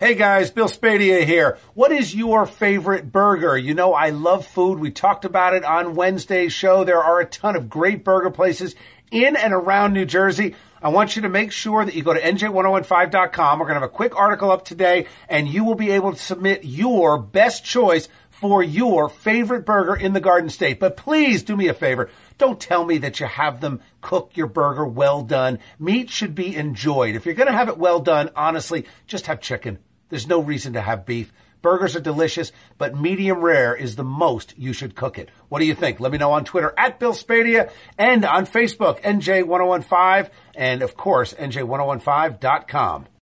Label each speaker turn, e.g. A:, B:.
A: Hey guys, Bill Spadea here. What is your favorite burger? You know, I love food. We talked about it on Wednesday's show. There are a ton of great burger places in and around New Jersey. I want you to make sure that you go to nj1015.com. We're going to have a quick article up today and you will be able to submit your best choice for your favorite burger in the Garden State. But please do me a favor. Don't tell me that you have them cook your burger well done. Meat should be enjoyed. If you're going to have it well done, honestly, just have chicken. There's no reason to have beef. Burgers are delicious, but medium rare is the most you should cook it. What do you think? Let me know on Twitter at Bill Spadea and on Facebook, NJ1015, and of course, NJ1015.com.